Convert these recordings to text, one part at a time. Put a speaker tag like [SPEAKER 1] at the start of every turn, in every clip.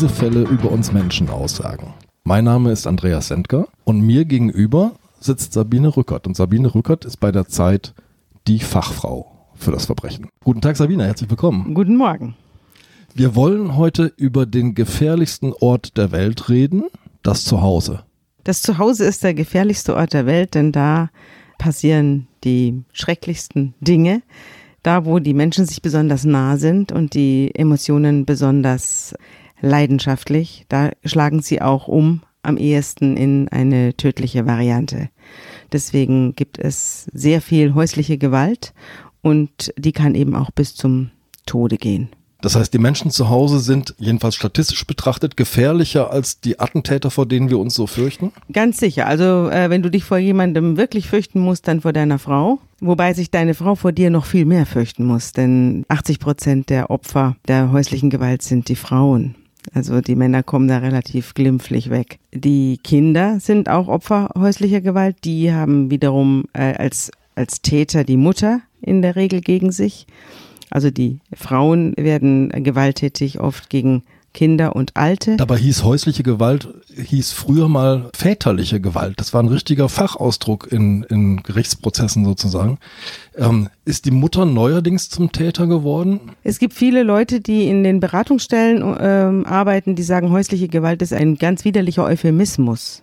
[SPEAKER 1] diese Fälle über uns Menschen aussagen. Mein Name ist Andreas Sendker und mir gegenüber sitzt Sabine Rückert. Und Sabine Rückert ist bei der Zeit die Fachfrau für das Verbrechen. Guten Tag, Sabine, herzlich willkommen.
[SPEAKER 2] Guten Morgen.
[SPEAKER 1] Wir wollen heute über den gefährlichsten Ort der Welt reden, das Zuhause.
[SPEAKER 2] Das Zuhause ist der gefährlichste Ort der Welt, denn da passieren die schrecklichsten Dinge. Da, wo die Menschen sich besonders nah sind und die Emotionen besonders leidenschaftlich, da schlagen sie auch um am ehesten in eine tödliche Variante. Deswegen gibt es sehr viel häusliche Gewalt und die kann eben auch bis zum Tode gehen.
[SPEAKER 1] Das heißt, die Menschen zu Hause sind jedenfalls statistisch betrachtet gefährlicher als die Attentäter, vor denen wir uns so fürchten?
[SPEAKER 2] Ganz sicher. Also äh, wenn du dich vor jemandem wirklich fürchten musst, dann vor deiner Frau. Wobei sich deine Frau vor dir noch viel mehr fürchten muss, denn 80 Prozent der Opfer der häuslichen Gewalt sind die Frauen. Also die Männer kommen da relativ glimpflich weg. Die Kinder sind auch Opfer häuslicher Gewalt. Die haben wiederum äh, als, als Täter die Mutter in der Regel gegen sich. Also die Frauen werden gewalttätig oft gegen Kinder und Alte.
[SPEAKER 1] Dabei hieß häusliche Gewalt, hieß früher mal väterliche Gewalt. Das war ein richtiger Fachausdruck in, in Gerichtsprozessen sozusagen. Ähm, ist die Mutter neuerdings zum Täter geworden?
[SPEAKER 2] Es gibt viele Leute, die in den Beratungsstellen ähm, arbeiten, die sagen, häusliche Gewalt ist ein ganz widerlicher Euphemismus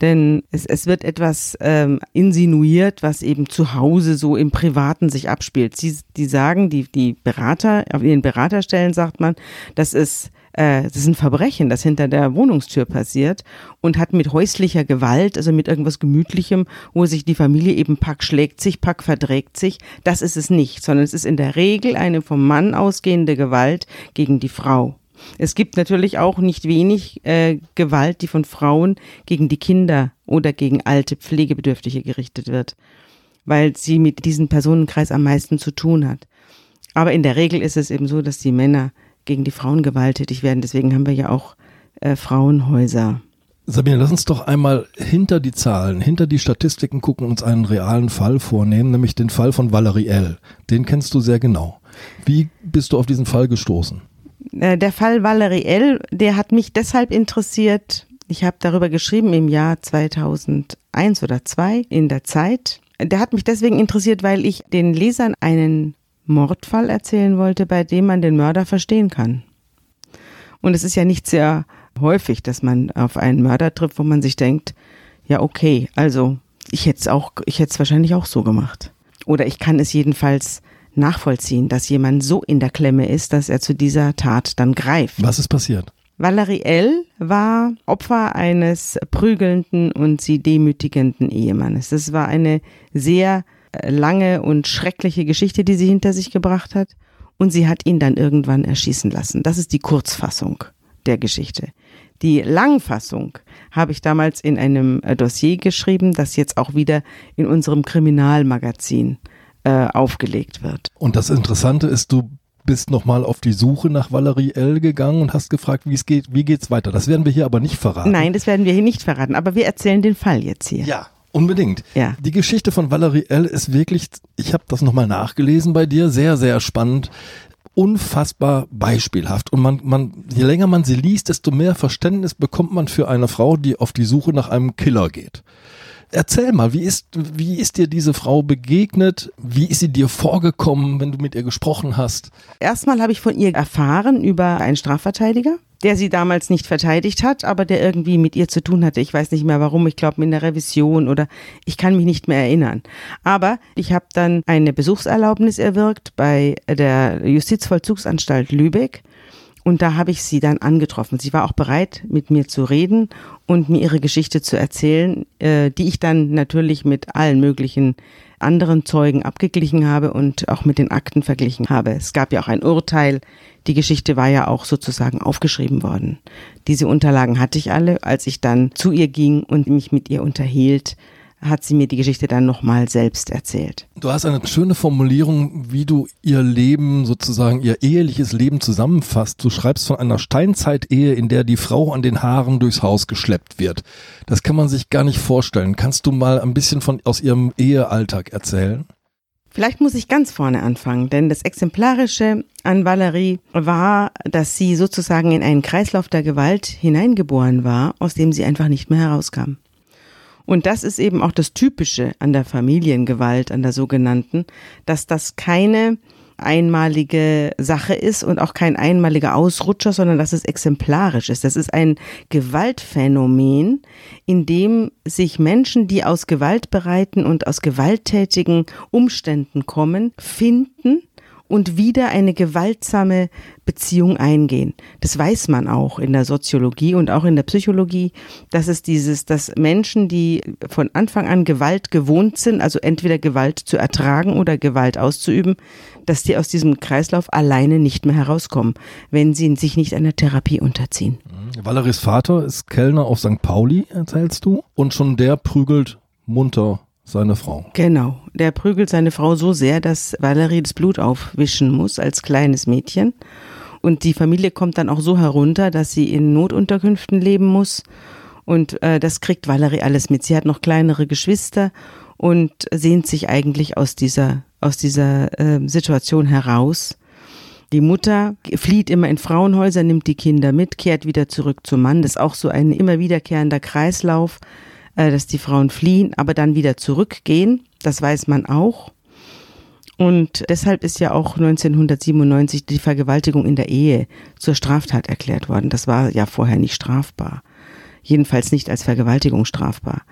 [SPEAKER 2] denn es, es wird etwas ähm, insinuiert, was eben zu Hause so im Privaten sich abspielt. Sie, die sagen, die, die Berater, auf ihren Beraterstellen sagt man, das ist äh, das ist ein Verbrechen, das hinter der Wohnungstür passiert und hat mit häuslicher Gewalt, also mit irgendwas Gemütlichem, wo sich die Familie eben pack schlägt sich, pack verdrägt sich, das ist es nicht, sondern es ist in der Regel eine vom Mann ausgehende Gewalt gegen die Frau. Es gibt natürlich auch nicht wenig äh, Gewalt, die von Frauen gegen die Kinder oder gegen alte Pflegebedürftige gerichtet wird, weil sie mit diesem Personenkreis am meisten zu tun hat. Aber in der Regel ist es eben so, dass die Männer gegen die Frauen gewalttätig werden. Deswegen haben wir ja auch äh, Frauenhäuser.
[SPEAKER 1] Sabine, lass uns doch einmal hinter die Zahlen, hinter die Statistiken gucken und uns einen realen Fall vornehmen, nämlich den Fall von Valerie L. Den kennst du sehr genau. Wie bist du auf diesen Fall gestoßen?
[SPEAKER 2] Äh, der Fall Valerie L., der hat mich deshalb interessiert. Ich habe darüber geschrieben im Jahr 2001 oder 2 in der Zeit. Der hat mich deswegen interessiert, weil ich den Lesern einen Mordfall erzählen wollte, bei dem man den Mörder verstehen kann. Und es ist ja nicht sehr häufig, dass man auf einen Mörder trifft, wo man sich denkt, ja okay, also ich hätte es auch, ich hätte es wahrscheinlich auch so gemacht. Oder ich kann es jedenfalls nachvollziehen, dass jemand so in der Klemme ist, dass er zu dieser Tat dann greift.
[SPEAKER 1] Was ist passiert?
[SPEAKER 2] Valerie L. war Opfer eines prügelnden und sie demütigenden Ehemannes. Das war eine sehr lange und schreckliche Geschichte, die sie hinter sich gebracht hat. Und sie hat ihn dann irgendwann erschießen lassen. Das ist die Kurzfassung der Geschichte. Die Langfassung habe ich damals in einem äh, Dossier geschrieben, das jetzt auch wieder in unserem Kriminalmagazin äh, aufgelegt wird.
[SPEAKER 1] Und das Interessante ist, du bist nochmal auf die Suche nach Valerie L. gegangen und hast gefragt, wie es geht, wie geht's weiter. Das werden wir hier aber nicht verraten.
[SPEAKER 2] Nein, das werden wir hier nicht verraten, aber wir erzählen den Fall jetzt hier.
[SPEAKER 1] Ja. Unbedingt.
[SPEAKER 2] Ja.
[SPEAKER 1] Die Geschichte von Valerie L. ist wirklich, ich habe das nochmal nachgelesen bei dir, sehr, sehr spannend unfassbar beispielhaft. Und man, man, je länger man sie liest, desto mehr Verständnis bekommt man für eine Frau, die auf die Suche nach einem Killer geht. Erzähl mal, wie ist, wie ist dir diese Frau begegnet? Wie ist sie dir vorgekommen, wenn du mit ihr gesprochen hast?
[SPEAKER 2] Erstmal habe ich von ihr erfahren über einen Strafverteidiger, der sie damals nicht verteidigt hat, aber der irgendwie mit ihr zu tun hatte. Ich weiß nicht mehr warum, ich glaube in der Revision oder ich kann mich nicht mehr erinnern. Aber ich habe dann eine Besuchserlaubnis erwirkt bei der Justizvollzugsanstalt Lübeck und da habe ich sie dann angetroffen. Sie war auch bereit, mit mir zu reden und mir ihre Geschichte zu erzählen, äh, die ich dann natürlich mit allen möglichen anderen Zeugen abgeglichen habe und auch mit den Akten verglichen habe. Es gab ja auch ein Urteil. Die Geschichte war ja auch sozusagen aufgeschrieben worden. Diese Unterlagen hatte ich alle, als ich dann zu ihr ging und mich mit ihr unterhielt hat sie mir die Geschichte dann nochmal selbst erzählt.
[SPEAKER 1] Du hast eine schöne Formulierung, wie du ihr Leben sozusagen, ihr eheliches Leben zusammenfasst. Du schreibst von einer Steinzeitehe, in der die Frau an den Haaren durchs Haus geschleppt wird. Das kann man sich gar nicht vorstellen. Kannst du mal ein bisschen von aus ihrem Ehealltag erzählen?
[SPEAKER 2] Vielleicht muss ich ganz vorne anfangen, denn das Exemplarische an Valerie war, dass sie sozusagen in einen Kreislauf der Gewalt hineingeboren war, aus dem sie einfach nicht mehr herauskam. Und das ist eben auch das Typische an der Familiengewalt, an der sogenannten, dass das keine einmalige Sache ist und auch kein einmaliger Ausrutscher, sondern dass es exemplarisch ist. Das ist ein Gewaltphänomen, in dem sich Menschen, die aus gewaltbereiten und aus gewalttätigen Umständen kommen, finden und wieder eine gewaltsame Beziehung eingehen. Das weiß man auch in der Soziologie und auch in der Psychologie, dass es dieses, dass Menschen, die von Anfang an Gewalt gewohnt sind, also entweder Gewalt zu ertragen oder Gewalt auszuüben, dass die aus diesem Kreislauf alleine nicht mehr herauskommen, wenn sie sich nicht einer Therapie unterziehen.
[SPEAKER 1] Mhm. Valeries Vater ist Kellner auf St. Pauli, erzählst du, und schon der prügelt munter seine Frau.
[SPEAKER 2] Genau, der prügelt seine Frau so sehr, dass Valerie das Blut aufwischen muss als kleines Mädchen. Und die Familie kommt dann auch so herunter, dass sie in Notunterkünften leben muss. Und äh, das kriegt Valerie alles mit. Sie hat noch kleinere Geschwister und sehnt sich eigentlich aus dieser, aus dieser äh, Situation heraus. Die Mutter flieht immer in Frauenhäuser, nimmt die Kinder mit, kehrt wieder zurück zum Mann. Das ist auch so ein immer wiederkehrender Kreislauf. Äh, dass die Frauen fliehen, aber dann wieder zurückgehen. Das weiß man auch. Und deshalb ist ja auch 1997 die Vergewaltigung in der Ehe zur Straftat erklärt worden. Das war ja vorher nicht strafbar. Jedenfalls nicht als Vergewaltigung strafbar.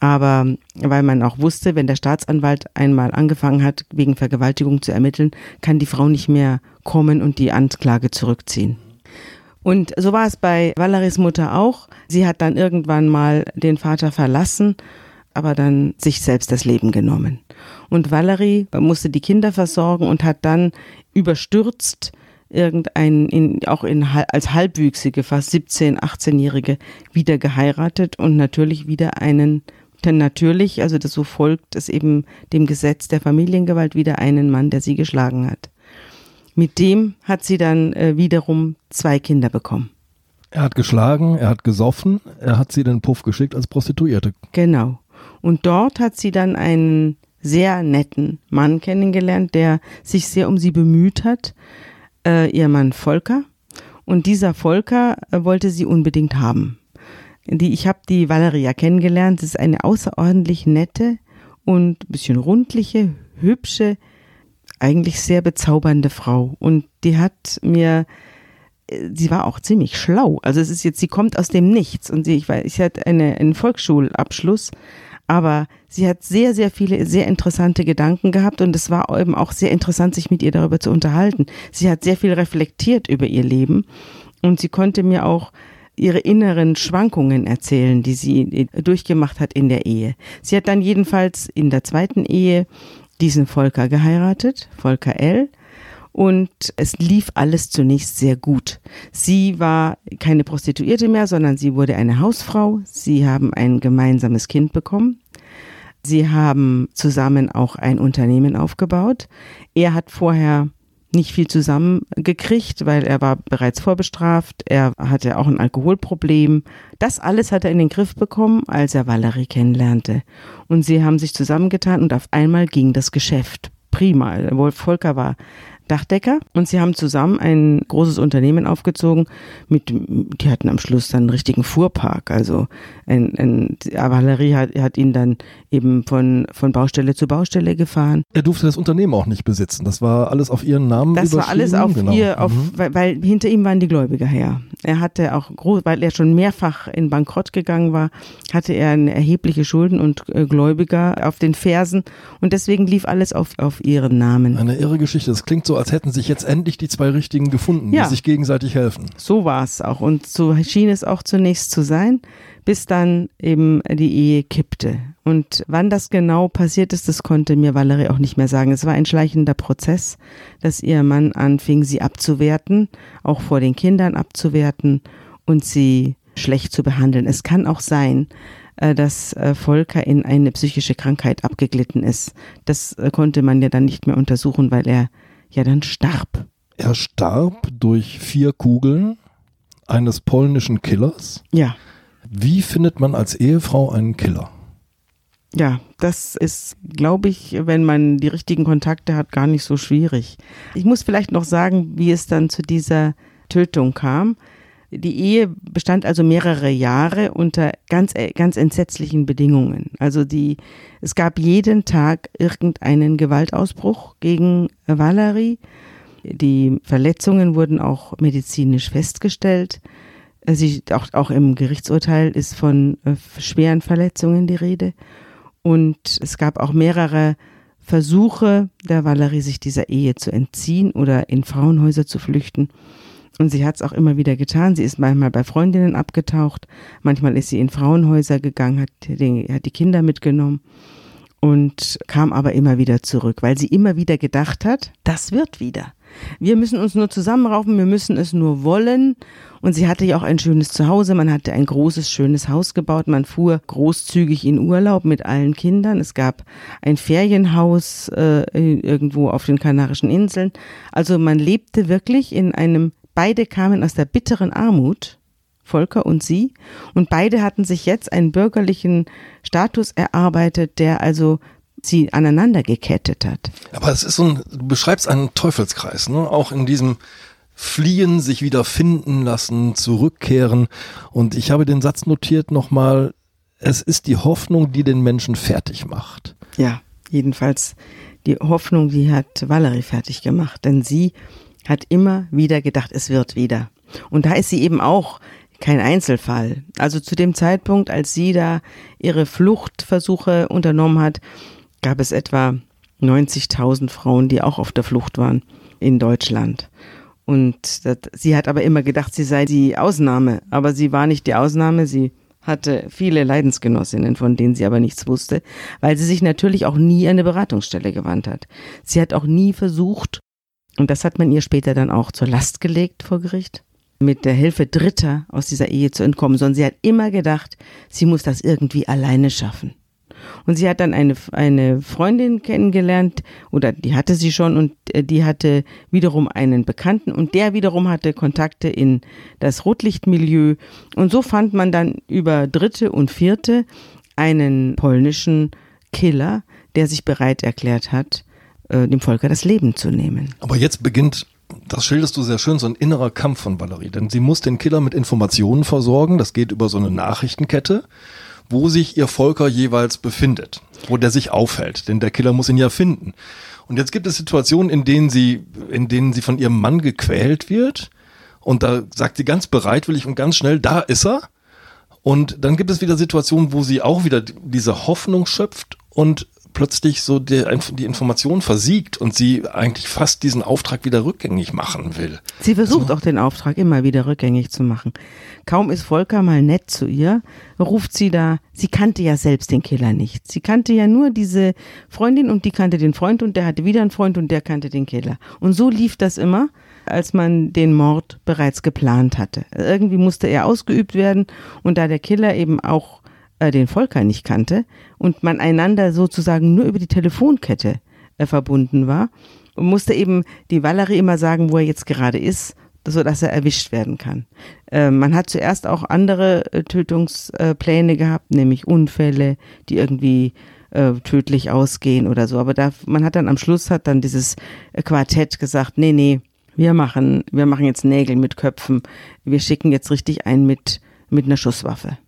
[SPEAKER 2] Aber weil man auch wusste, wenn der Staatsanwalt einmal angefangen hat, wegen Vergewaltigung zu ermitteln, kann die Frau nicht mehr kommen und die Anklage zurückziehen. Und so war es bei Valeries Mutter auch. Sie hat dann irgendwann mal den Vater verlassen, aber dann sich selbst das Leben genommen. Und Valerie musste die Kinder versorgen und hat dann überstürzt irgendein, in, auch in, als Halbwüchsige, fast 17-, 18-Jährige, wieder geheiratet und natürlich wieder einen, denn natürlich, also das so folgt es eben dem Gesetz der Familiengewalt, wieder einen Mann, der sie geschlagen hat. Mit dem hat sie dann äh, wiederum zwei Kinder bekommen.
[SPEAKER 1] Er hat geschlagen, er hat gesoffen, er hat sie in den Puff geschickt als Prostituierte.
[SPEAKER 2] Genau. Und dort hat sie dann einen sehr netten Mann kennengelernt, der sich sehr um sie bemüht hat, äh, ihr Mann Volker. Und dieser Volker äh, wollte sie unbedingt haben. Die, ich habe die Valeria kennengelernt. Das ist eine außerordentlich nette und bisschen rundliche, hübsche, eigentlich sehr bezaubernde Frau und die hat mir äh, sie war auch ziemlich schlau. Also es ist jetzt, sie kommt aus dem Nichts und sie, ich weiß, ich hatte eine, einen Volksschulabschluss, aber sie hat sehr, sehr viele, sehr interessante Gedanken gehabt und es war eben auch sehr interessant, sich mit ihr darüber zu unterhalten. Sie hat sehr viel reflektiert über ihr Leben und sie konnte mir auch ihre inneren Schwankungen erzählen, die sie durchgemacht hat in der Ehe. Sie hat dann jedenfalls in der zweiten Ehe diesen Volker geheiratet, Volker L. Und es lief alles zunächst sehr gut. Sie war keine Prostituierte mehr, sondern sie wurde eine Hausfrau. Sie haben ein gemeinsames Kind bekommen. Sie haben zusammen auch ein Unternehmen aufgebaut. Er hat vorher nicht viel zusammengekriegt, weil er war bereits vorbestraft, er hatte auch ein Alkoholproblem. Das alles hat er in den Griff bekommen, als er Valerie kennenlernte. Und sie haben sich zusammengetan und auf einmal ging das Geschäft. Prima. Wolf Volker war Dachdecker und sie haben zusammen ein großes Unternehmen aufgezogen mit, die hatten am Schluss dann einen richtigen Fuhrpark, also ein, ein Valerie hat, hat ihn dann eben von, von Baustelle zu Baustelle gefahren.
[SPEAKER 1] Er durfte das Unternehmen auch nicht besitzen, das war alles auf ihren Namen
[SPEAKER 2] Das war alles auf genau. ihr, auf, mhm. weil, weil hinter ihm waren die Gläubiger her. Er hatte auch, groß, weil er schon mehrfach in Bankrott gegangen war, hatte er erhebliche Schulden und äh, Gläubiger auf den Fersen und deswegen lief alles auf, auf ihren Namen.
[SPEAKER 1] Eine irre Geschichte, das klingt so als hätten sich jetzt endlich die zwei Richtigen gefunden, ja. die sich gegenseitig helfen.
[SPEAKER 2] So war es auch und so schien es auch zunächst zu sein, bis dann eben die Ehe kippte. Und wann das genau passiert ist, das konnte mir Valerie auch nicht mehr sagen. Es war ein schleichender Prozess, dass ihr Mann anfing, sie abzuwerten, auch vor den Kindern abzuwerten und sie schlecht zu behandeln. Es kann auch sein, äh, dass äh, Volker in eine psychische Krankheit abgeglitten ist. Das äh, konnte man ja dann nicht mehr untersuchen, weil er ja dann starb.
[SPEAKER 1] Er starb durch vier Kugeln eines polnischen Killers.
[SPEAKER 2] Ja.
[SPEAKER 1] Wie findet man als Ehefrau einen Killer?
[SPEAKER 2] Ja, das ist, glaube ich, wenn man die richtigen Kontakte hat, gar nicht so schwierig. Ich muss vielleicht noch sagen, wie es dann zu dieser Tötung kam. Die Ehe bestand also mehrere Jahre unter ganz, ganz entsetzlichen Bedingungen. Also die, es gab jeden Tag irgendeinen Gewaltausbruch gegen Valerie. Die Verletzungen wurden auch medizinisch festgestellt. Sie, auch, auch im Gerichtsurteil ist von äh, schweren Verletzungen die Rede. Und es gab auch mehrere Versuche der Valerie, sich dieser Ehe zu entziehen oder in Frauenhäuser zu flüchten. Und sie hat es auch immer wieder getan. Sie ist manchmal bei Freundinnen abgetaucht, manchmal ist sie in Frauenhäuser gegangen, hat die, hat die Kinder mitgenommen und kam aber immer wieder zurück, weil sie immer wieder gedacht hat, das wird wieder. Wir müssen uns nur zusammenraufen, wir müssen es nur wollen. Und sie hatte ja auch ein schönes Zuhause, man hatte ein großes, schönes Haus gebaut, man fuhr großzügig in Urlaub mit allen Kindern. Es gab ein Ferienhaus äh, irgendwo auf den Kanarischen Inseln. Also man lebte wirklich in einem Beide kamen aus der bitteren Armut, Volker und sie, und beide hatten sich jetzt einen bürgerlichen Status erarbeitet, der also sie aneinander gekettet hat.
[SPEAKER 1] Aber es ist so ein, du beschreibst einen Teufelskreis, ne? Auch in diesem Fliehen, sich wieder finden lassen, zurückkehren. Und ich habe den Satz notiert nochmal, es ist die Hoffnung, die den Menschen fertig macht.
[SPEAKER 2] Ja, jedenfalls die Hoffnung, die hat Valerie fertig gemacht, denn sie hat immer wieder gedacht, es wird wieder. Und da ist sie eben auch kein Einzelfall. Also zu dem Zeitpunkt, als sie da ihre Fluchtversuche unternommen hat, gab es etwa 90.000 Frauen, die auch auf der Flucht waren in Deutschland. Und das, sie hat aber immer gedacht, sie sei die Ausnahme. Aber sie war nicht die Ausnahme. Sie hatte viele Leidensgenossinnen, von denen sie aber nichts wusste, weil sie sich natürlich auch nie an eine Beratungsstelle gewandt hat. Sie hat auch nie versucht, und das hat man ihr später dann auch zur Last gelegt vor Gericht, mit der Hilfe Dritter aus dieser Ehe zu entkommen, sondern sie hat immer gedacht, sie muss das irgendwie alleine schaffen. Und sie hat dann eine, eine Freundin kennengelernt, oder die hatte sie schon, und äh, die hatte wiederum einen Bekannten, und der wiederum hatte Kontakte in das Rotlichtmilieu. Und so fand man dann über Dritte und Vierte einen polnischen Killer, der sich bereit erklärt hat, äh, dem Volker das Leben zu nehmen.
[SPEAKER 1] Aber jetzt beginnt das schilderst du sehr schön, so ein innerer Kampf von Valerie. Denn sie muss den Killer mit Informationen versorgen. Das geht über so eine Nachrichtenkette, wo sich ihr Volker jeweils befindet, wo der sich aufhält. Denn der Killer muss ihn ja finden. Und jetzt gibt es Situationen, in denen sie, in denen sie von ihrem Mann gequält wird. Und da sagt sie ganz bereitwillig und ganz schnell, da ist er. Und dann gibt es wieder Situationen, wo sie auch wieder diese Hoffnung schöpft und plötzlich so die, die Information versiegt und sie eigentlich fast diesen Auftrag wieder rückgängig machen will.
[SPEAKER 2] Sie versucht also, auch den Auftrag immer wieder rückgängig zu machen. Kaum ist Volker mal nett zu ihr, ruft sie da, sie kannte ja selbst den Killer nicht. Sie kannte ja nur diese Freundin und die kannte den Freund und der hatte wieder einen Freund und der kannte den Killer. Und so lief das immer als man den Mord bereits geplant hatte. Irgendwie musste er ausgeübt werden und da der Killer eben auch äh, den Volker nicht kannte und man einander sozusagen nur über die Telefonkette äh, verbunden war, musste eben die Valerie immer sagen, wo er jetzt gerade ist, so dass er erwischt werden kann. Äh, man hat zuerst auch andere äh, Tötungspläne gehabt, nämlich Unfälle, die irgendwie äh, tödlich ausgehen oder so. Aber da, man hat dann am Schluss hat dann dieses äh, Quartett gesagt, nee, nee, wir machen, wir machen jetzt Nägel mit Köpfen. Wir schicken jetzt richtig ein mit, mit einer Schusswaffe.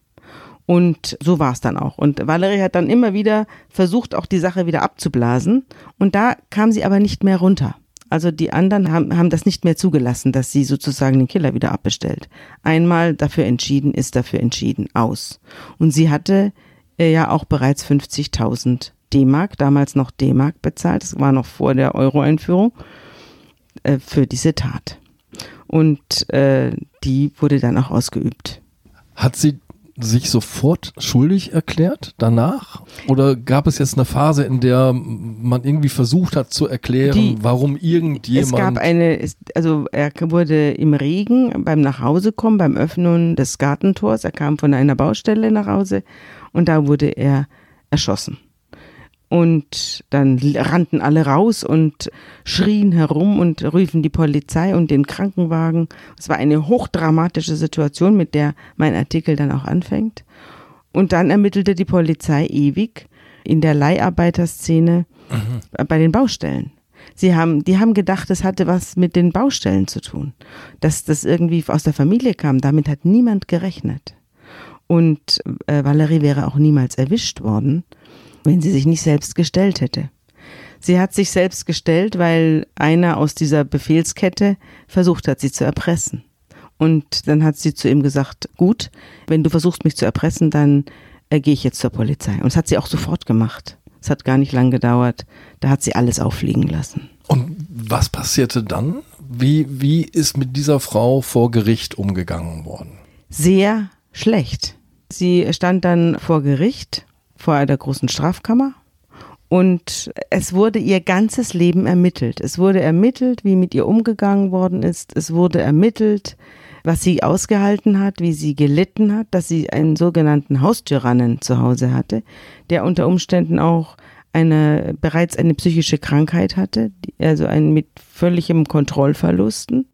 [SPEAKER 2] Und so war es dann auch. Und Valerie hat dann immer wieder versucht, auch die Sache wieder abzublasen. Und da kam sie aber nicht mehr runter. Also die anderen haben, haben das nicht mehr zugelassen, dass sie sozusagen den Killer wieder abbestellt. Einmal dafür entschieden, ist dafür entschieden, aus. Und sie hatte äh, ja auch bereits 50.000 D-Mark, damals noch D-Mark bezahlt, das war noch vor der Euro-Einführung, äh, für diese Tat. Und äh, die wurde dann auch ausgeübt.
[SPEAKER 1] Hat sie sich sofort schuldig erklärt danach? Oder gab es jetzt eine Phase, in der man irgendwie versucht hat zu erklären, Die, warum irgendjemand.
[SPEAKER 2] Es gab eine, also er wurde im Regen beim Nachhausekommen, beim Öffnen des Gartentors, er kam von einer Baustelle nach Hause und da wurde er erschossen. Und dann rannten alle raus und schrien herum und riefen die Polizei und den Krankenwagen. Es war eine hochdramatische Situation, mit der mein Artikel dann auch anfängt. Und dann ermittelte die Polizei ewig. in der Leiharbeiterszene mhm. bei den Baustellen. Sie haben, die haben gedacht, es hatte was mit den Baustellen zu tun, dass das irgendwie aus der Familie kam. Damit hat niemand gerechnet. Und äh, Valerie wäre auch niemals erwischt worden, wenn sie sich nicht selbst gestellt hätte. Sie hat sich selbst gestellt, weil einer aus dieser Befehlskette versucht hat, sie zu erpressen. Und dann hat sie zu ihm gesagt, gut, wenn du versuchst, mich zu erpressen, dann äh, gehe ich jetzt zur Polizei. Und das hat sie auch sofort gemacht. Es hat gar nicht lang gedauert. Da hat sie alles auffliegen lassen.
[SPEAKER 1] Und was passierte dann? Wie, wie ist mit dieser Frau vor Gericht umgegangen worden?
[SPEAKER 2] Sehr schlecht. Sie stand dann vor Gericht, vor einer großen Strafkammer. Und es wurde ihr ganzes Leben ermittelt. Es wurde ermittelt, wie mit ihr umgegangen worden ist. Es wurde ermittelt, was sie ausgehalten hat, wie sie gelitten hat, dass sie einen sogenannten Haustyrannen zu Hause hatte, der unter Umständen auch eine, bereits eine psychische Krankheit hatte, also ein mit völligem Kontrollverlusten.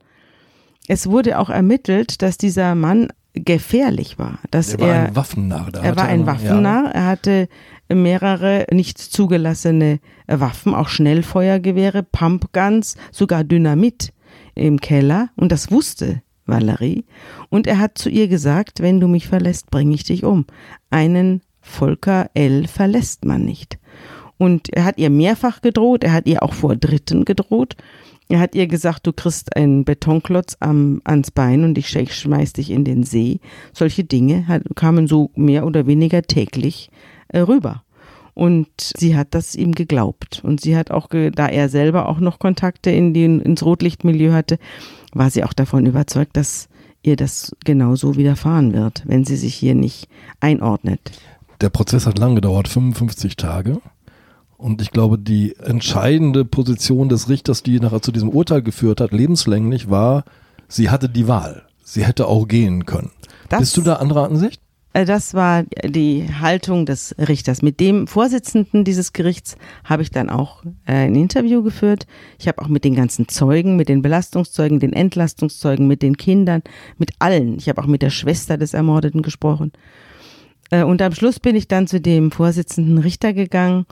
[SPEAKER 2] Es wurde auch ermittelt, dass dieser Mann gefährlich war. Dass
[SPEAKER 1] er war
[SPEAKER 2] er,
[SPEAKER 1] ein Waffennarr.
[SPEAKER 2] Er war ein Waffennarr. Ja. Er hatte mehrere nicht zugelassene Waffen, auch Schnellfeuergewehre, Pumpguns, sogar Dynamit im Keller. Und das wusste Valerie, und er hat zu ihr gesagt, wenn du mich verlässt, bringe ich dich um. Einen Volker L. verlässt man nicht. Und er hat ihr mehrfach gedroht, er hat ihr auch vor Dritten gedroht. Er hat ihr gesagt, du kriegst einen Betonklotz am, ans Bein und ich schmeiß dich in den See. Solche Dinge hat, kamen so mehr oder weniger täglich äh, rüber. Und sie hat das ihm geglaubt. Und sie hat auch, da er selber auch noch Kontakte in den, ins Rotlichtmilieu hatte, war sie auch davon überzeugt, dass ihr das genauso widerfahren wird, wenn sie sich hier nicht einordnet.
[SPEAKER 1] Der Prozess hat lang gedauert, 55 Tage. Und ich glaube, die entscheidende Position des Richters, die nachher zu diesem Urteil geführt hat, lebenslänglich, war, sie hatte die Wahl. Sie hätte auch gehen können. Das, Bist du da anderer Ansicht?
[SPEAKER 2] Äh, das war die Haltung des Richters. Mit dem Vorsitzenden dieses Gerichts habe ich dann auch äh, ein Interview geführt. Ich habe auch mit den ganzen Zeugen, mit den Belastungszeugen, den Entlastungszeugen, mit den Kindern, mit allen. Ich habe auch mit der Schwester des Ermordeten gesprochen. Äh, und am Schluss bin ich dann zu dem Vorsitzenden Richter gegangen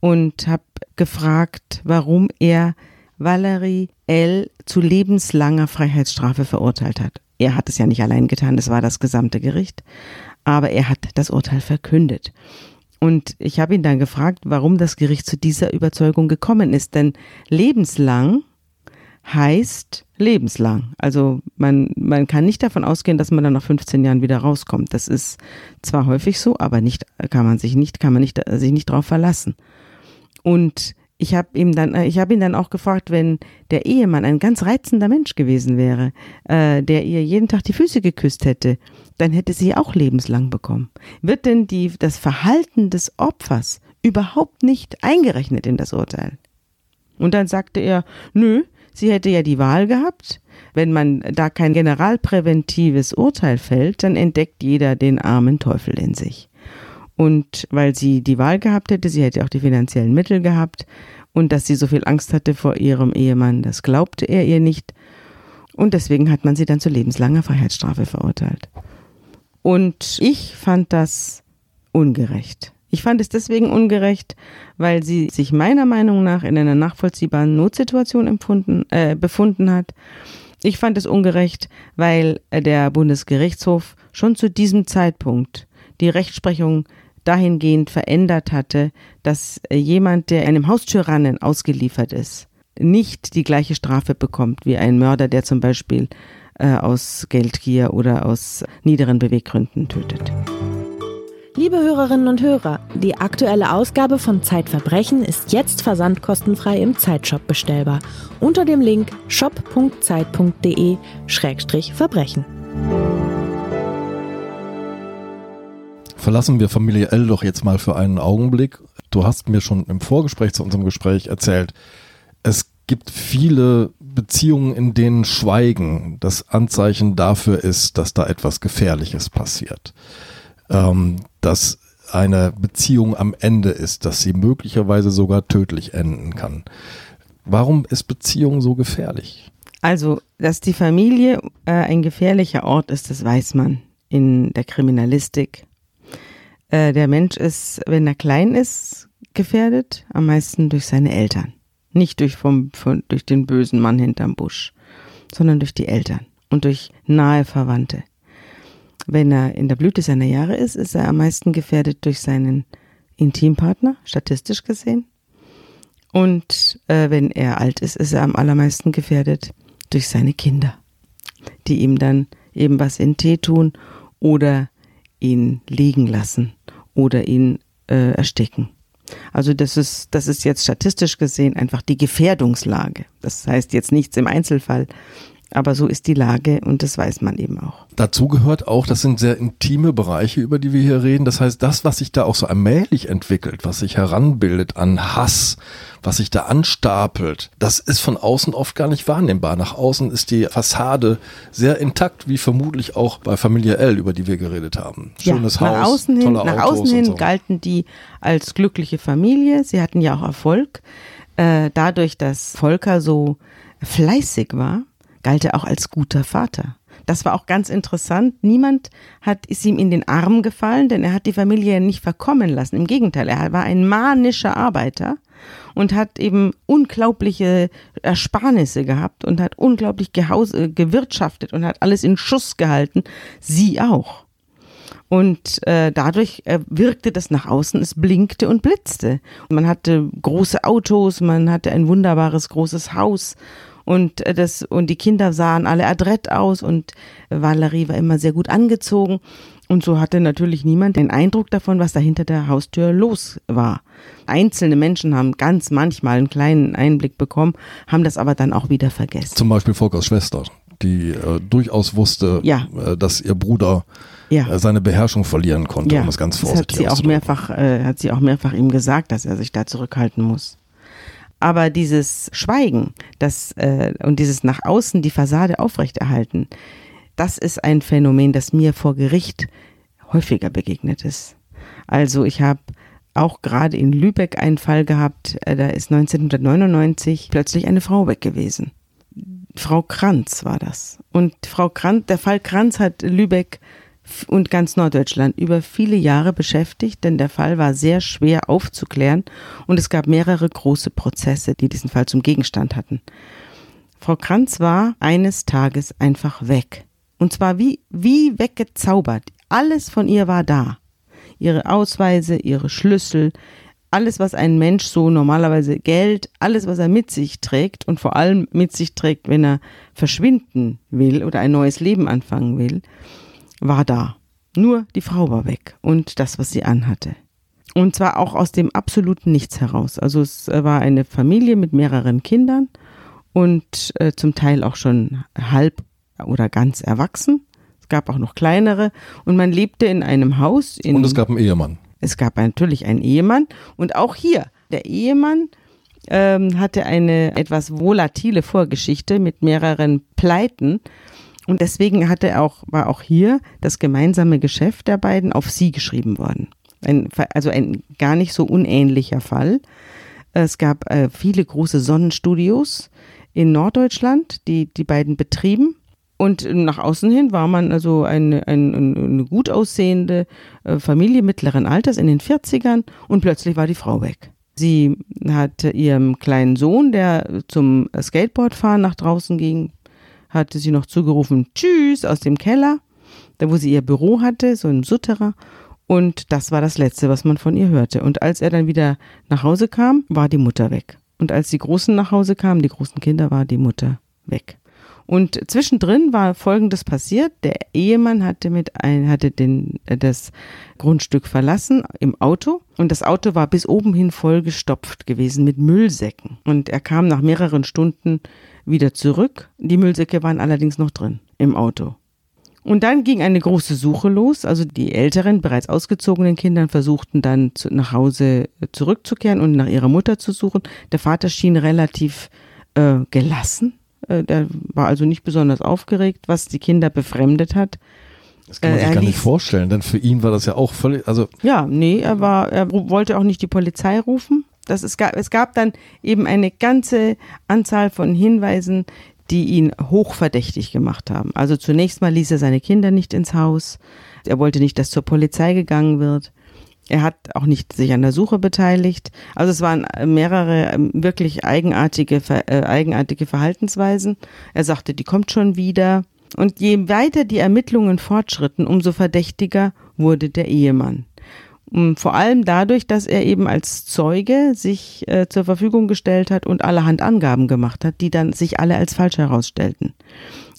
[SPEAKER 2] und habe gefragt, warum er Valerie L. zu lebenslanger Freiheitsstrafe verurteilt hat. Er hat es ja nicht allein getan, es war das gesamte Gericht aber er hat das Urteil verkündet. Und ich habe ihn dann gefragt, warum das Gericht zu dieser Überzeugung gekommen ist. Denn lebenslang heißt lebenslang. Also man, man kann nicht davon ausgehen, dass man dann nach 15 Jahren wieder rauskommt. Das ist zwar häufig so, aber nicht, kann man sich nicht, kann man nicht, sich nicht darauf verlassen. Und ich habe ihm dann, äh, ich habe ihn dann auch gefragt, wenn der Ehemann ein ganz reizender Mensch gewesen wäre, äh, der ihr jeden Tag die Füße geküsst hätte, dann hätte sie auch lebenslang bekommen. Wird denn die, das Verhalten des Opfers überhaupt nicht eingerechnet in das Urteil? Und dann sagte er, nö, sie hätte ja die Wahl gehabt. Wenn man da kein generalpräventives Urteil fällt, dann entdeckt jeder den armen Teufel in sich. Und weil sie die Wahl gehabt hätte, sie hätte auch die finanziellen Mittel gehabt und dass sie so viel Angst hatte vor ihrem Ehemann, das glaubte er ihr nicht. Und deswegen hat man sie dann zu lebenslanger Freiheitsstrafe verurteilt. Und ich fand das ungerecht. Ich fand es deswegen ungerecht, weil sie sich meiner Meinung nach in einer nachvollziehbaren Notsituation empfunden, äh, befunden hat. Ich fand es ungerecht, weil der Bundesgerichtshof schon zu diesem Zeitpunkt die Rechtsprechung dahingehend verändert hatte, dass äh, jemand, der einem Haustyrannen ausgeliefert ist, nicht die gleiche Strafe bekommt wie ein Mörder, der zum Beispiel äh, aus Geldgier oder aus niederen Beweggründen tötet.
[SPEAKER 3] Liebe Hörerinnen und Hörer, die aktuelle Ausgabe von Zeitverbrechen ist jetzt versandkostenfrei im Zeitshop bestellbar unter dem Link shop.zeit.de-verbrechen.
[SPEAKER 1] Verlassen wir Familie L doch jetzt mal für einen Augenblick. Du hast mir schon im Vorgespräch zu unserem Gespräch erzählt, es gibt viele Beziehungen, in denen Schweigen das Anzeichen dafür ist, dass da etwas Gefährliches passiert. Ähm, dass eine Beziehung am Ende ist, dass sie möglicherweise sogar tödlich enden kann. Warum ist Beziehung so gefährlich?
[SPEAKER 2] Also, dass die Familie äh, ein gefährlicher Ort ist, das weiß man in der Kriminalistik Äh, der Mensch ist, wenn er klein ist, gefährdet, am meisten durch seine Eltern. Nicht durch, vom, von, durch den bösen Mann hinterm Busch, sondern durch die Eltern und durch nahe Verwandte. Wenn er in der Blüte seiner Jahre ist, ist er am meisten gefährdet durch seinen Intimpartner, statistisch gesehen. Und äh, wenn er alt ist, ist er am allermeisten gefährdet durch seine Kinder, die ihm dann eben was in Tee tun oder ihn liegen lassen oder ihn äh, ersticken. Also das ist, das ist jetzt statistisch gesehen einfach die Gefährdungslage. Das heißt jetzt nichts im Einzelfall, aber so ist die Lage und das weiß man eben auch.
[SPEAKER 1] Dazu gehört auch, das sind sehr intime Bereiche, über die wir hier reden. Das heißt, das, was sich da auch so allmählich entwickelt, was sich heranbildet an Hass, was sich da anstapelt, das ist von außen oft gar nicht wahrnehmbar. Nach außen ist die Fassade sehr intakt, wie vermutlich auch bei Familie L, über die wir geredet haben.
[SPEAKER 2] Schönes ja, nach Haus, außen hin, nach außen hin so. galten die als glückliche Familie. Sie hatten ja auch Erfolg. Äh, dadurch, dass Volker so fleißig war, galt er auch als guter Vater. Das war auch ganz interessant. Niemand hat, ist ihm in den Arm gefallen, denn er hat die Familie nicht verkommen lassen. Im Gegenteil, er war ein manischer Arbeiter und hat eben unglaubliche Ersparnisse gehabt und hat unglaublich gehaus, äh, gewirtschaftet und hat alles in Schuss gehalten. Sie auch. Und äh, dadurch äh, wirkte das nach außen, es blinkte und blitzte. Man hatte große Autos, man hatte ein wunderbares großes Haus und äh, das und die Kinder sahen alle adrett aus und Valerie war immer sehr gut angezogen und so hatte natürlich niemand den Eindruck davon, was da hinter der Haustür los war. Einzelne Menschen haben ganz manchmal einen kleinen Einblick bekommen, haben das aber dann auch wieder vergessen.
[SPEAKER 1] Zum Beispiel Volkers Schwester, die äh, durchaus wusste, ja. äh, dass ihr Bruder ja. Äh, seine Beherrschung verlieren konnte,
[SPEAKER 2] ja. um es ganz vorsichtig das hat sie auch mehrfach, äh, hat sie auch mehrfach ihm gesagt, dass er sich da zurückhalten muss. Aber dieses Schweigen das, äh, und dieses nach außen die Fassade aufrechterhalten, das ist ein Phänomen, das mir vor Gericht häufiger begegnet ist. Also ich habe auch gerade in Lübeck einen Fall gehabt, äh, da ist 1999 plötzlich eine Frau weg gewesen. Frau Kranz war das. Und Frau Kranz, der Fall Kranz hat Lübeck und ganz Norddeutschland über viele Jahre beschäftigt, denn der Fall war sehr schwer aufzuklären und es gab mehrere große Prozesse, die diesen Fall zum Gegenstand hatten. Frau Kranz war eines Tages einfach weg. Und zwar wie, wie weggezaubert. Alles von ihr war da. Ihre Ausweise, ihre Schlüssel, alles, was ein Mensch so normalerweise Geld, alles, was er mit sich trägt und vor allem mit sich trägt, wenn er verschwinden will oder ein neues Leben anfangen will, war da. Nur die Frau war weg und das, was sie anhatte. Und zwar auch aus dem absoluten Nichts heraus. Also es war eine Familie mit mehreren Kindern und äh, zum Teil auch schon halb oder ganz erwachsen. Es gab auch noch kleinere und man lebte in einem Haus. In,
[SPEAKER 1] und es gab einen Ehemann.
[SPEAKER 2] Es gab natürlich einen Ehemann und auch hier der Ehemann ähm, hatte eine etwas volatile Vorgeschichte mit mehreren Pleiten und deswegen hatte auch, war auch hier das gemeinsame Geschäft der beiden auf sie geschrieben worden. Ein, also ein gar nicht so unähnlicher Fall. Es gab äh, viele große Sonnenstudios in Norddeutschland, die die beiden betrieben. Und nach außen hin war man also eine, eine, eine gut aussehende äh, Familie mittleren Alters in den 40ern und plötzlich war die Frau weg. Sie hatte ihrem kleinen Sohn, der zum Skateboardfahren nach draußen ging, hatte sie noch zugerufen, Tschüss, aus dem Keller, da wo sie ihr Büro hatte, so im Sutterer. Und das war das Letzte, was man von ihr hörte. Und als er dann wieder nach Hause kam, war die Mutter weg. Und als die Großen nach Hause kamen, die großen Kinder, war die Mutter weg. Und zwischendrin war Folgendes passiert. Der Ehemann hatte mit ein, hatte den, das Grundstück verlassen im Auto und das Auto war bis oben hin vollgestopft gewesen mit Müllsäcken. Und er kam nach mehreren Stunden wieder zurück. Die Müllsäcke waren allerdings noch drin im Auto. Und dann ging eine große Suche los. Also die älteren, bereits ausgezogenen Kinder versuchten dann zu, nach Hause zurückzukehren und nach ihrer Mutter zu suchen. Der Vater schien relativ äh, gelassen. Äh, der war also nicht besonders aufgeregt, was die Kinder befremdet hat.
[SPEAKER 1] Das kann man sich äh, gar nicht vorstellen, denn für ihn war das ja auch völlig, also.
[SPEAKER 2] Ja, nee, er war, er wollte auch nicht die Polizei rufen. Das, es, gab, es gab dann eben eine ganze Anzahl von Hinweisen, die ihn hochverdächtig gemacht haben. Also zunächst mal ließ er seine Kinder nicht ins Haus. er wollte nicht, dass zur Polizei gegangen wird. Er hat auch nicht sich an der Suche beteiligt. Also es waren mehrere ähm, wirklich eigenartige, äh, eigenartige Verhaltensweisen. Er sagte, die kommt schon wieder. Und je weiter die Ermittlungen fortschritten, umso verdächtiger wurde der Ehemann. Vor allem dadurch, dass er eben als Zeuge sich äh, zur Verfügung gestellt hat und allerhand Angaben gemacht hat, die dann sich alle als falsch herausstellten.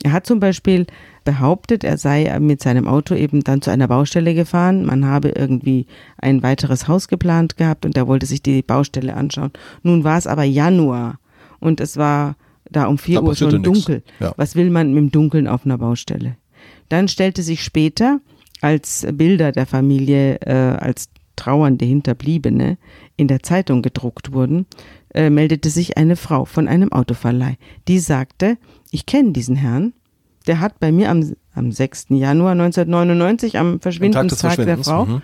[SPEAKER 2] Er hat zum Beispiel behauptet, er sei mit seinem Auto eben dann zu einer Baustelle gefahren. Man habe irgendwie ein weiteres Haus geplant gehabt und er wollte sich die Baustelle anschauen. Nun war es aber Januar und es war da um vier da Uhr schon dunkel. Ja. Was will man mit dem Dunkeln auf einer Baustelle? Dann stellte sich später als Bilder der Familie äh, als trauernde Hinterbliebene in der Zeitung gedruckt wurden, äh, meldete sich eine Frau von einem Autoverleih. Die sagte, ich kenne diesen Herrn, der hat bei mir am, am 6. Januar 1999, am Verschwindenstag der Frau, mhm.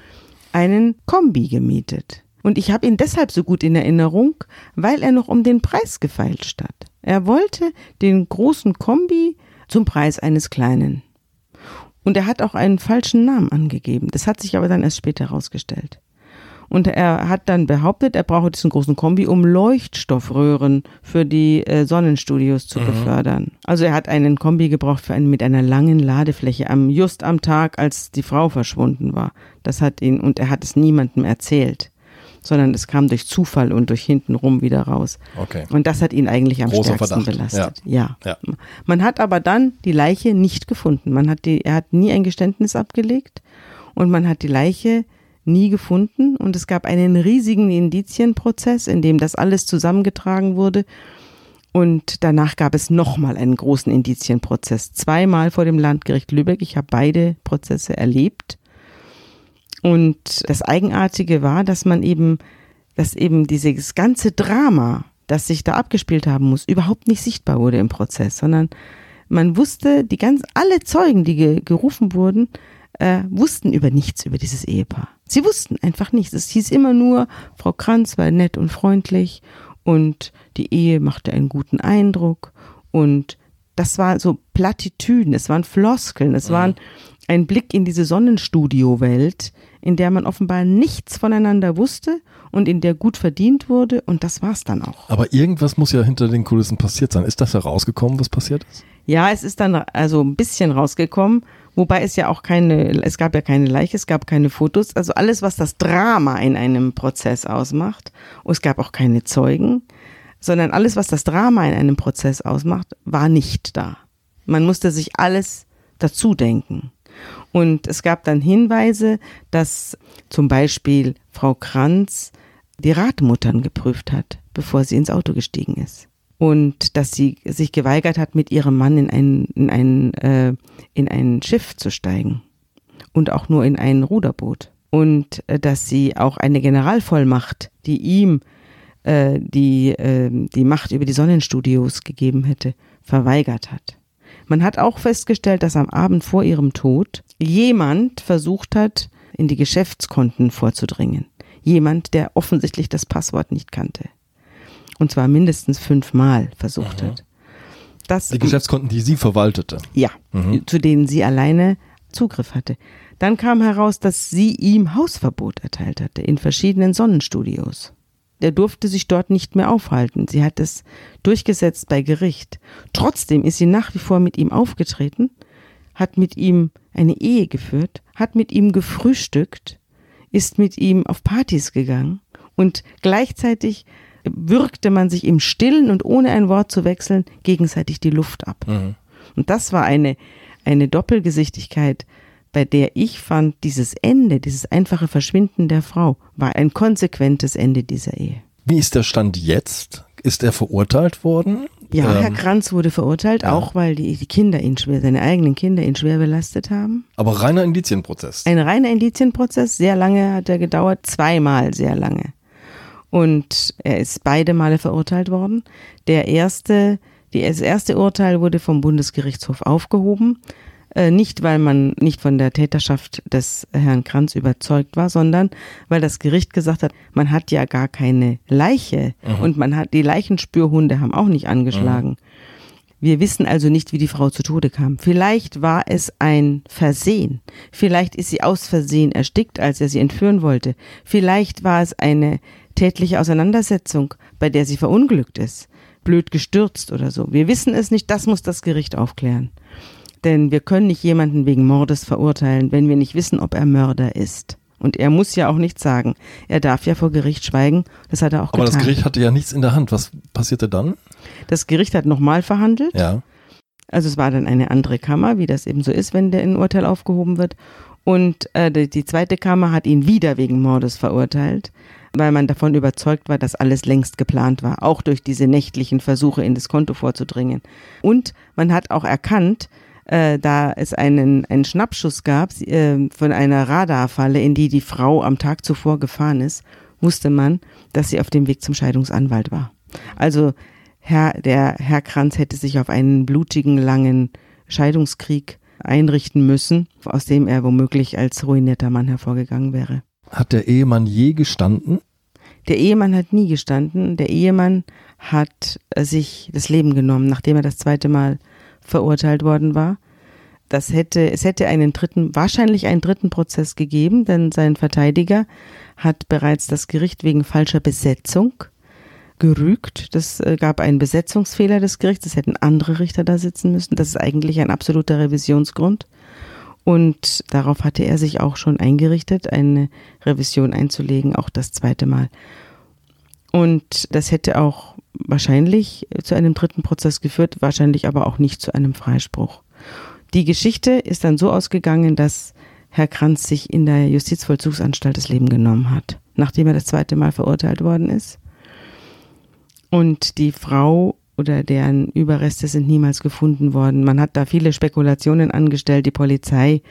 [SPEAKER 2] einen Kombi gemietet. Und ich habe ihn deshalb so gut in Erinnerung, weil er noch um den Preis gefeilscht hat. Er wollte den großen Kombi zum Preis eines kleinen. Und er hat auch einen falschen Namen angegeben. Das hat sich aber dann erst später herausgestellt. Und er hat dann behauptet, er brauche diesen großen Kombi, um Leuchtstoffröhren für die äh, Sonnenstudios zu mhm. befördern. Also er hat einen Kombi gebraucht für einen mit einer langen Ladefläche am just am Tag, als die Frau verschwunden war. Das hat ihn und er hat es niemandem erzählt sondern es kam durch Zufall und durch hintenrum wieder raus.
[SPEAKER 1] Okay.
[SPEAKER 2] Und das hat ihn eigentlich am Großer stärksten Verdacht. belastet. Ja. ja. ja. Man hat aber dann die Leiche nicht gefunden. Man hat die, er hat nie ein Geständnis abgelegt und man hat die Leiche nie gefunden und es gab einen riesigen Indizienprozess, in dem das alles zusammengetragen wurde. Und danach gab es nochmal einen großen Indizienprozess. Zweimal vor dem Landgericht Lübeck. Ich habe beide Prozesse erlebt. Und das Eigenartige war, dass man eben, dass eben dieses ganze Drama, das sich da abgespielt haben muss, überhaupt nicht sichtbar wurde im Prozess, sondern man wusste, die ganz, alle Zeugen, die ge, gerufen wurden, äh, wussten über nichts über dieses Ehepaar. Sie wussten einfach nichts. Es hieß immer nur, Frau Kranz war nett und freundlich und die Ehe machte einen guten Eindruck und das war so Plattitüden, es waren Floskeln, es mhm. waren ein Blick in diese Sonnenstudio-Welt, in der man offenbar nichts voneinander wusste und in der gut verdient wurde und das war's dann auch.
[SPEAKER 1] Aber irgendwas muss ja hinter den Kulissen passiert sein. Ist das herausgekommen, was passiert ist?
[SPEAKER 2] Ja, es ist dann also ein bisschen rausgekommen, wobei es ja auch keine, es gab ja keine Leiche, es gab keine Fotos, also alles, was das Drama in einem Prozess ausmacht. Und es gab auch keine Zeugen, sondern alles, was das Drama in einem Prozess ausmacht, war nicht da. Man musste sich alles dazu denken. Und es gab dann Hinweise, dass zum Beispiel Frau Kranz die Radmuttern geprüft hat, bevor sie ins Auto gestiegen ist. Und dass sie sich geweigert hat, mit ihrem Mann in ein, in ein, äh, in ein Schiff zu steigen. Und auch nur in ein Ruderboot. Und äh, dass sie auch eine Generalvollmacht, die ihm äh, die, äh, die Macht über die Sonnenstudios gegeben hätte, verweigert hat. Man hat auch festgestellt, dass am Abend vor ihrem Tod jemand versucht hat, in die Geschäftskonten vorzudringen. Jemand, der offensichtlich das Passwort nicht kannte. Und zwar mindestens fünfmal versucht Aha. hat.
[SPEAKER 1] Das, die Geschäftskonten, die sie verwaltete.
[SPEAKER 2] Ja, mhm. zu denen sie alleine Zugriff hatte. Dann kam heraus, dass sie ihm Hausverbot erteilt hatte in verschiedenen Sonnenstudios der durfte sich dort nicht mehr aufhalten. Sie hat es durchgesetzt bei Gericht. Trotzdem ist sie nach wie vor mit ihm aufgetreten, hat mit ihm eine Ehe geführt, hat mit ihm gefrühstückt, ist mit ihm auf Partys gegangen und gleichzeitig würgte man sich im Stillen und ohne ein Wort zu wechseln gegenseitig die Luft ab. Mhm. Und das war eine, eine Doppelgesichtigkeit, bei der ich fand, dieses Ende, dieses einfache Verschwinden der Frau, war ein konsequentes Ende dieser Ehe.
[SPEAKER 1] Wie ist der Stand jetzt? Ist er verurteilt worden?
[SPEAKER 2] Ja, ähm, Herr Kranz wurde verurteilt, ja. auch weil die, die Kinder ihn schwer, seine eigenen Kinder ihn schwer belastet haben.
[SPEAKER 1] Aber reiner Indizienprozess.
[SPEAKER 2] Ein reiner Indizienprozess, sehr lange hat er gedauert, zweimal sehr lange. Und er ist beide Male verurteilt worden. Der erste, die, das erste Urteil wurde vom Bundesgerichtshof aufgehoben. Äh, nicht, weil man nicht von der Täterschaft des Herrn Kranz überzeugt war, sondern weil das Gericht gesagt hat, man hat ja gar keine Leiche mhm. und man hat die Leichenspürhunde haben auch nicht angeschlagen. Mhm. Wir wissen also nicht, wie die Frau zu Tode kam. Vielleicht war es ein Versehen. Vielleicht ist sie aus Versehen erstickt, als er sie entführen wollte. Vielleicht war es eine tätliche Auseinandersetzung, bei der sie verunglückt ist, blöd gestürzt oder so. Wir wissen es nicht, das muss das Gericht aufklären. Denn wir können nicht jemanden wegen Mordes verurteilen, wenn wir nicht wissen, ob er Mörder ist. Und er muss ja auch nichts sagen. Er darf ja vor Gericht schweigen. Das hat er auch
[SPEAKER 1] Aber
[SPEAKER 2] getan.
[SPEAKER 1] das Gericht hatte ja nichts in der Hand. Was passierte dann?
[SPEAKER 2] Das Gericht hat nochmal verhandelt.
[SPEAKER 1] Ja.
[SPEAKER 2] Also es war dann eine andere Kammer, wie das eben so ist, wenn der in ein Urteil aufgehoben wird. Und äh, die, die zweite Kammer hat ihn wieder wegen Mordes verurteilt, weil man davon überzeugt war, dass alles längst geplant war, auch durch diese nächtlichen Versuche in das Konto vorzudringen. Und man hat auch erkannt, äh, da es einen, einen Schnappschuss gab äh, von einer Radarfalle, in die die Frau am Tag zuvor gefahren ist, wusste man, dass sie auf dem Weg zum Scheidungsanwalt war. Also Herr, der Herr Kranz hätte sich auf einen blutigen, langen Scheidungskrieg einrichten müssen, aus dem er womöglich als ruinierter Mann hervorgegangen wäre.
[SPEAKER 1] Hat der Ehemann je gestanden?
[SPEAKER 2] Der Ehemann hat nie gestanden. Der Ehemann hat äh, sich das Leben genommen, nachdem er das zweite Mal verurteilt worden war. Das hätte, es hätte einen dritten, wahrscheinlich einen dritten Prozess gegeben, denn sein Verteidiger hat bereits das Gericht wegen falscher Besetzung gerügt. Das äh, gab einen Besetzungsfehler des Gerichts. Es hätten andere Richter da sitzen müssen. Das ist eigentlich ein absoluter Revisionsgrund. Und darauf hatte er sich auch schon eingerichtet, eine Revision einzulegen, auch das zweite Mal. Und das hätte auch wahrscheinlich zu einem dritten Prozess geführt, wahrscheinlich aber auch nicht zu einem Freispruch. Die Geschichte ist dann so ausgegangen, dass Herr Kranz sich in der Justizvollzugsanstalt das Leben genommen hat, nachdem er das zweite Mal verurteilt worden ist. Und die Frau oder deren Überreste sind niemals gefunden worden. Man hat da viele Spekulationen angestellt. Die Polizei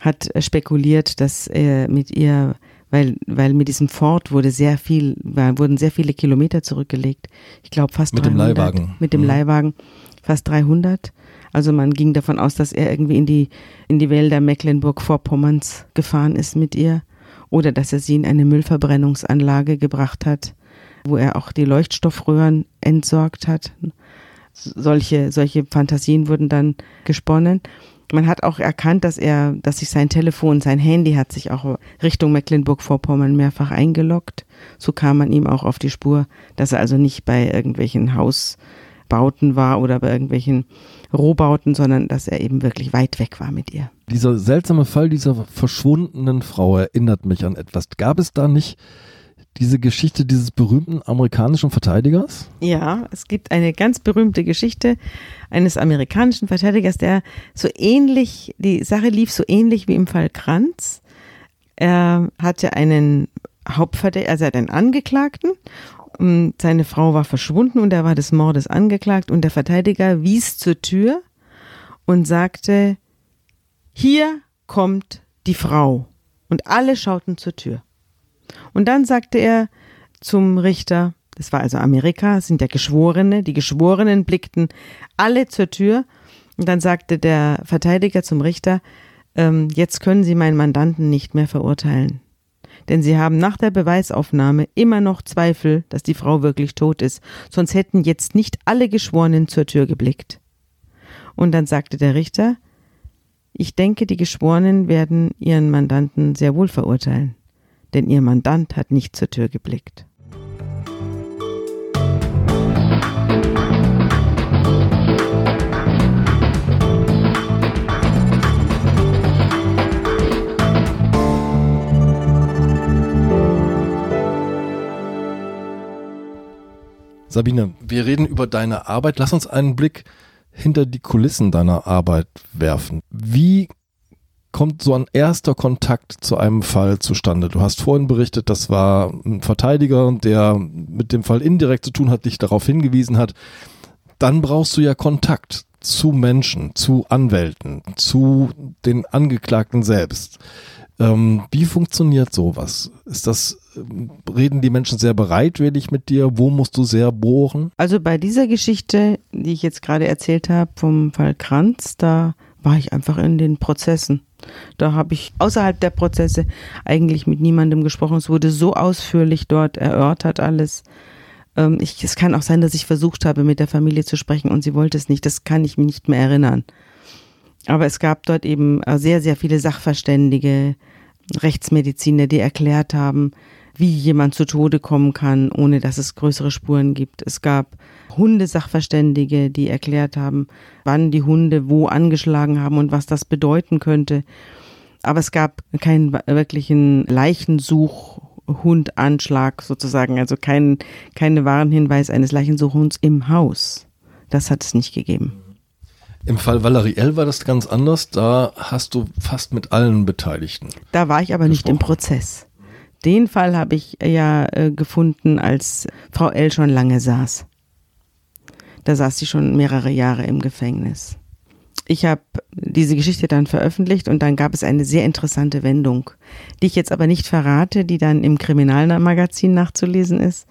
[SPEAKER 2] hat spekuliert, dass er mit ihr weil, weil mit diesem Ford wurde sehr viel, wurden sehr viele Kilometer zurückgelegt. Ich glaube fast
[SPEAKER 1] mit
[SPEAKER 2] 300.
[SPEAKER 1] dem Leihwagen.
[SPEAKER 2] Mit dem
[SPEAKER 1] Mhm.
[SPEAKER 2] Leihwagen fast 300. Also man ging davon aus, dass er irgendwie in die, in die Wälder Mecklenburg-Vorpommerns gefahren ist mit ihr oder dass er sie in eine Müllverbrennungsanlage gebracht hat, wo er auch die Leuchtstoffröhren entsorgt hat. Solche, solche Fantasien wurden dann gesponnen. Man hat auch erkannt, dass er, dass sich sein Telefon, sein Handy hat sich auch Richtung Mecklenburg-Vorpommern mehrfach eingeloggt. So kam man ihm auch auf die Spur, dass er also nicht bei irgendwelchen Hausbauten war oder bei irgendwelchen Rohbauten, sondern dass er eben wirklich weit weg war mit ihr.
[SPEAKER 1] Dieser seltsame Fall dieser verschwundenen Frau erinnert mich an etwas. Gab es da nicht diese Geschichte dieses berühmten amerikanischen Verteidigers?
[SPEAKER 2] Ja, es gibt eine ganz berühmte Geschichte eines amerikanischen Verteidigers, der so ähnlich, die Sache lief so ähnlich wie im Fall Kranz. Er hatte einen Hauptverteidiger, also einen Angeklagten und seine Frau war verschwunden und er war des Mordes angeklagt und der Verteidiger wies zur Tür und sagte, hier kommt die Frau. Und alle schauten zur Tür. Und dann sagte er zum Richter, das war also Amerika, sind ja Geschworene, die Geschworenen blickten alle zur Tür. Und dann sagte der Verteidiger zum Richter, ähm, jetzt können Sie meinen Mandanten nicht mehr verurteilen. Denn Sie haben nach der Beweisaufnahme immer noch Zweifel, dass die Frau wirklich tot ist. Sonst hätten jetzt nicht alle Geschworenen zur Tür geblickt. Und dann sagte der Richter, ich denke, die Geschworenen werden ihren Mandanten sehr wohl verurteilen denn ihr Mandant hat nicht zur Tür geblickt.
[SPEAKER 1] Sabine, wir reden über deine Arbeit. Lass uns einen Blick hinter die Kulissen deiner Arbeit werfen. Wie kommt so ein erster Kontakt zu einem Fall zustande? Du hast vorhin berichtet, das war ein Verteidiger, der mit dem Fall indirekt zu tun hat, dich darauf hingewiesen hat. Dann brauchst du ja Kontakt zu Menschen, zu Anwälten, zu den Angeklagten selbst. Ähm, wie funktioniert sowas? Ist das, reden die Menschen sehr bereitwillig mit dir? Wo musst du sehr bohren?
[SPEAKER 2] Also bei dieser Geschichte, die ich jetzt gerade erzählt habe vom Fall Kranz, da war ich einfach in den Prozessen. Da habe ich außerhalb der Prozesse eigentlich mit niemandem gesprochen. Es wurde so ausführlich dort erörtert alles. Ähm, ich, es kann auch sein, dass ich versucht habe, mit der Familie zu sprechen und sie wollte es nicht. Das kann ich mir nicht mehr erinnern. Aber es gab dort eben äh, sehr, sehr viele Sachverständige, Rechtsmediziner, die erklärt haben, wie jemand zu Tode kommen kann, ohne dass es größere Spuren gibt. Es gab Hundesachverständige, die erklärt haben, wann die Hunde wo angeschlagen haben und was das bedeuten könnte. Aber es gab keinen wirklichen Leichensuchhundanschlag sozusagen, also keinen keine wahren Hinweis eines Leichensuchhunds im Haus. Das hat es nicht gegeben.
[SPEAKER 1] Im Fall Valerie L. war das ganz anders. Da hast du fast mit allen Beteiligten.
[SPEAKER 2] Da war ich aber nicht im Prozess. Den Fall habe ich ja äh, gefunden, als Frau L. schon lange saß. Da saß sie schon mehrere Jahre im Gefängnis. Ich habe diese Geschichte dann veröffentlicht und dann gab es eine sehr interessante Wendung, die ich jetzt aber nicht verrate, die dann im Kriminalmagazin nachzulesen ist,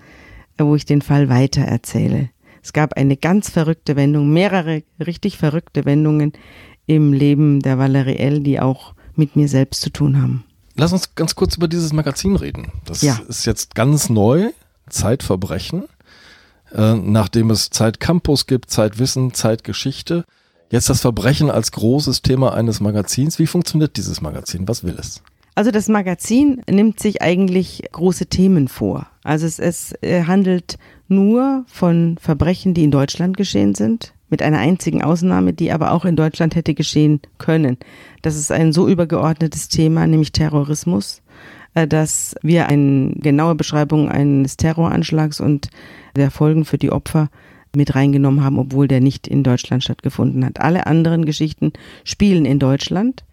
[SPEAKER 2] wo ich den Fall weiter erzähle. Es gab eine ganz verrückte Wendung, mehrere richtig verrückte Wendungen im Leben der Valerie L., die auch mit mir selbst zu tun haben.
[SPEAKER 1] Lass uns ganz kurz über dieses Magazin reden. Das ja. ist jetzt ganz neu, Zeitverbrechen. Äh, nachdem es Zeit Campus gibt, Zeitwissen, Zeitgeschichte. Jetzt das Verbrechen als großes Thema eines Magazins. Wie funktioniert dieses Magazin? Was will es?
[SPEAKER 2] Also das Magazin nimmt sich eigentlich große Themen vor. Also es, es äh, handelt nur von Verbrechen, die in Deutschland geschehen sind, mit einer einzigen Ausnahme, die aber auch in Deutschland hätte geschehen können. Das ist ein so übergeordnetes Thema, nämlich Terrorismus, äh, dass wir eine genaue Beschreibung eines Terroranschlags und der Folgen für die Opfer mit reingenommen haben, obwohl der nicht in Deutschland stattgefunden hat. Alle anderen Geschichten spielen in Deutschland.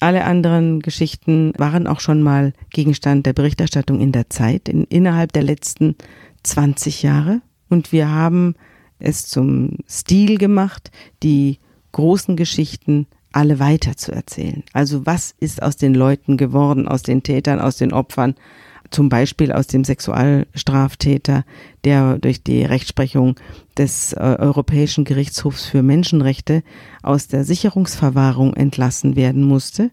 [SPEAKER 2] Alle anderen Geschichten waren auch schon mal Gegenstand der Berichterstattung in der Zeit, in, innerhalb der letzten 20 Jahre. Und wir haben es zum Stil gemacht, die großen Geschichten alle weiter zu erzählen. Also was ist aus den Leuten geworden, aus den Tätern, aus den Opfern, zum Beispiel aus dem Sexualstraftäter, der durch die Rechtsprechung des äh, Europäischen Gerichtshofs für Menschenrechte aus der Sicherungsverwahrung entlassen werden musste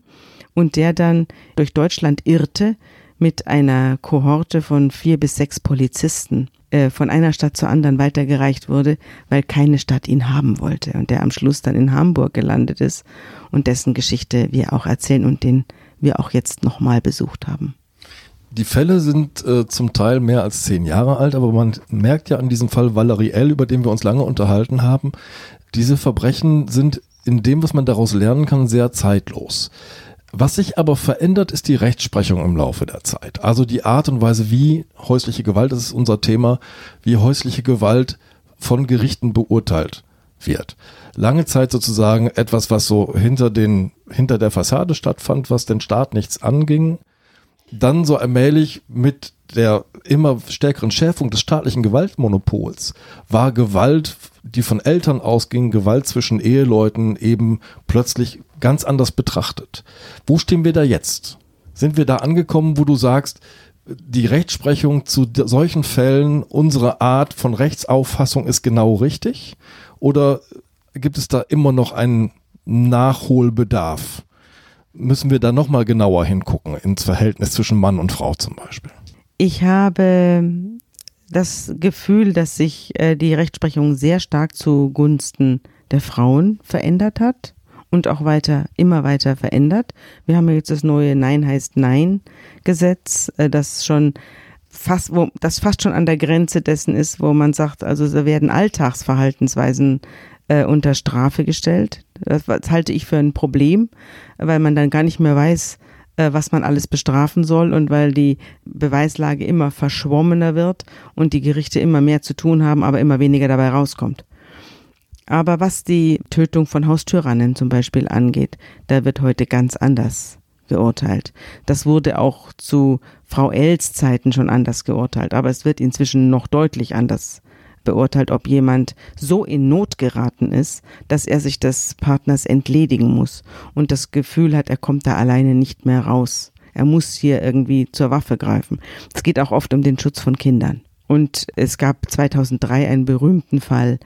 [SPEAKER 2] und der dann durch Deutschland irrte mit einer Kohorte von vier bis sechs Polizisten äh, von einer Stadt zur anderen weitergereicht wurde, weil keine Stadt ihn haben wollte und der am Schluss dann in Hamburg gelandet ist und dessen Geschichte wir auch erzählen und den wir auch jetzt nochmal besucht haben.
[SPEAKER 1] Die Fälle sind äh, zum Teil mehr als zehn Jahre alt, aber man merkt ja an diesem Fall Valerie L., über den wir uns lange unterhalten haben, diese Verbrechen sind in dem, was man daraus lernen kann, sehr zeitlos. Was sich aber verändert, ist die Rechtsprechung im Laufe der Zeit. Also die Art und Weise, wie häusliche Gewalt, das ist unser Thema, wie häusliche Gewalt von Gerichten beurteilt wird. Lange Zeit sozusagen etwas, was so hinter den, hinter der Fassade stattfand, was den Staat nichts anging dann so allmählich mit der immer stärkeren Schärfung des staatlichen Gewaltmonopols war Gewalt, die von Eltern ausging, Gewalt zwischen Eheleuten eben plötzlich ganz anders betrachtet. Wo stehen wir da jetzt? Sind wir da angekommen, wo du sagst, die Rechtsprechung zu solchen Fällen, unsere Art von Rechtsauffassung ist genau richtig? Oder gibt es da immer noch einen Nachholbedarf? Müssen wir da nochmal genauer hingucken ins Verhältnis zwischen Mann und Frau zum Beispiel?
[SPEAKER 2] Ich habe das Gefühl, dass sich äh, die Rechtsprechung sehr stark zugunsten der Frauen verändert hat und auch weiter, immer weiter verändert. Wir haben jetzt das neue Nein heißt Nein Gesetz, äh, das schon fast, wo, das fast schon an der Grenze dessen ist, wo man sagt, also da werden Alltagsverhaltensweisen äh, unter Strafe gestellt. Das, das halte ich für ein Problem, weil man dann gar nicht mehr weiß, äh, was man alles bestrafen soll und weil die Beweislage immer verschwommener wird und die Gerichte immer mehr zu tun haben, aber immer weniger dabei rauskommt. Aber was die Tötung von Haustyrannen zum Beispiel angeht, da wird heute ganz anders geurteilt. Das wurde auch zu Frau Els Zeiten schon anders geurteilt, aber es wird inzwischen noch deutlich anders beurteilt, ob jemand so in Not geraten ist, dass er sich des Partners entledigen muss und das Gefühl hat, er kommt da alleine nicht mehr raus. Er muss hier irgendwie zur Waffe greifen. Es geht auch oft um den Schutz von Kindern. Und es gab 2003 einen berühmten Fall,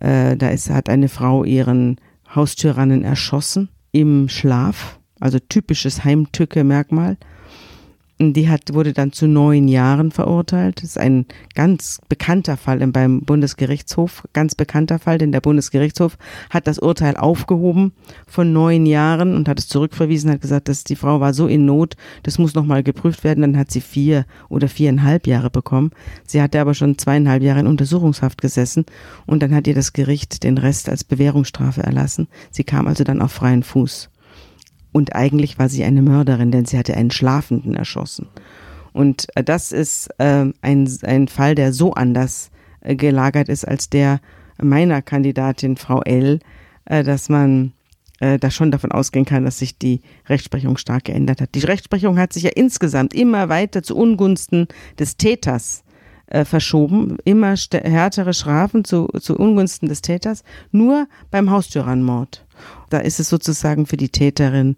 [SPEAKER 2] äh, da ist, hat eine Frau ihren Haustyrannen erschossen im Schlaf, also typisches Heimtücke-Merkmal. Die hat, wurde dann zu neun Jahren verurteilt. Das ist ein ganz bekannter Fall beim Bundesgerichtshof. Ganz bekannter Fall, denn der Bundesgerichtshof hat das Urteil aufgehoben von neun Jahren und hat es zurückverwiesen, hat gesagt, dass die Frau war so in Not, das muss nochmal geprüft werden. Dann hat sie vier oder viereinhalb Jahre bekommen. Sie hatte aber schon zweieinhalb Jahre in Untersuchungshaft gesessen und dann hat ihr das Gericht den Rest als Bewährungsstrafe erlassen. Sie kam also dann auf freien Fuß. Und eigentlich war sie eine Mörderin, denn sie hatte einen Schlafenden erschossen. Und äh, das ist äh, ein, ein Fall, der so anders äh, gelagert ist als der meiner Kandidatin Frau L., äh, dass man äh, da schon davon ausgehen kann, dass sich die Rechtsprechung stark geändert hat. Die Rechtsprechung hat sich ja insgesamt immer weiter zu Ungunsten des Täters äh, verschoben, immer härtere Strafen zu, zu Ungunsten des Täters, nur beim Haustürernmord. Da ist es sozusagen für die Täterin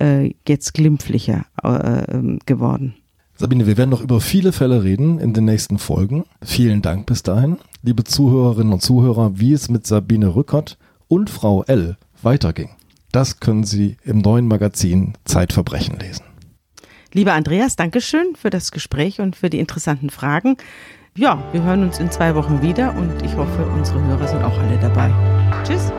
[SPEAKER 2] äh, jetzt glimpflicher äh, ähm, geworden.
[SPEAKER 1] Sabine, wir werden noch über viele Fälle reden in den nächsten Folgen. Vielen Dank bis dahin. Liebe Zuhörerinnen und Zuhörer, wie es mit Sabine Rückert und Frau L weiterging. Das können Sie im neuen Magazin Zeitverbrechen lesen.
[SPEAKER 2] Lieber Andreas, Dankeschön für das Gespräch und für die interessanten Fragen. Ja, wir hören uns in zwei Wochen wieder und ich hoffe, unsere Hörer sind auch alle dabei. Tschüss.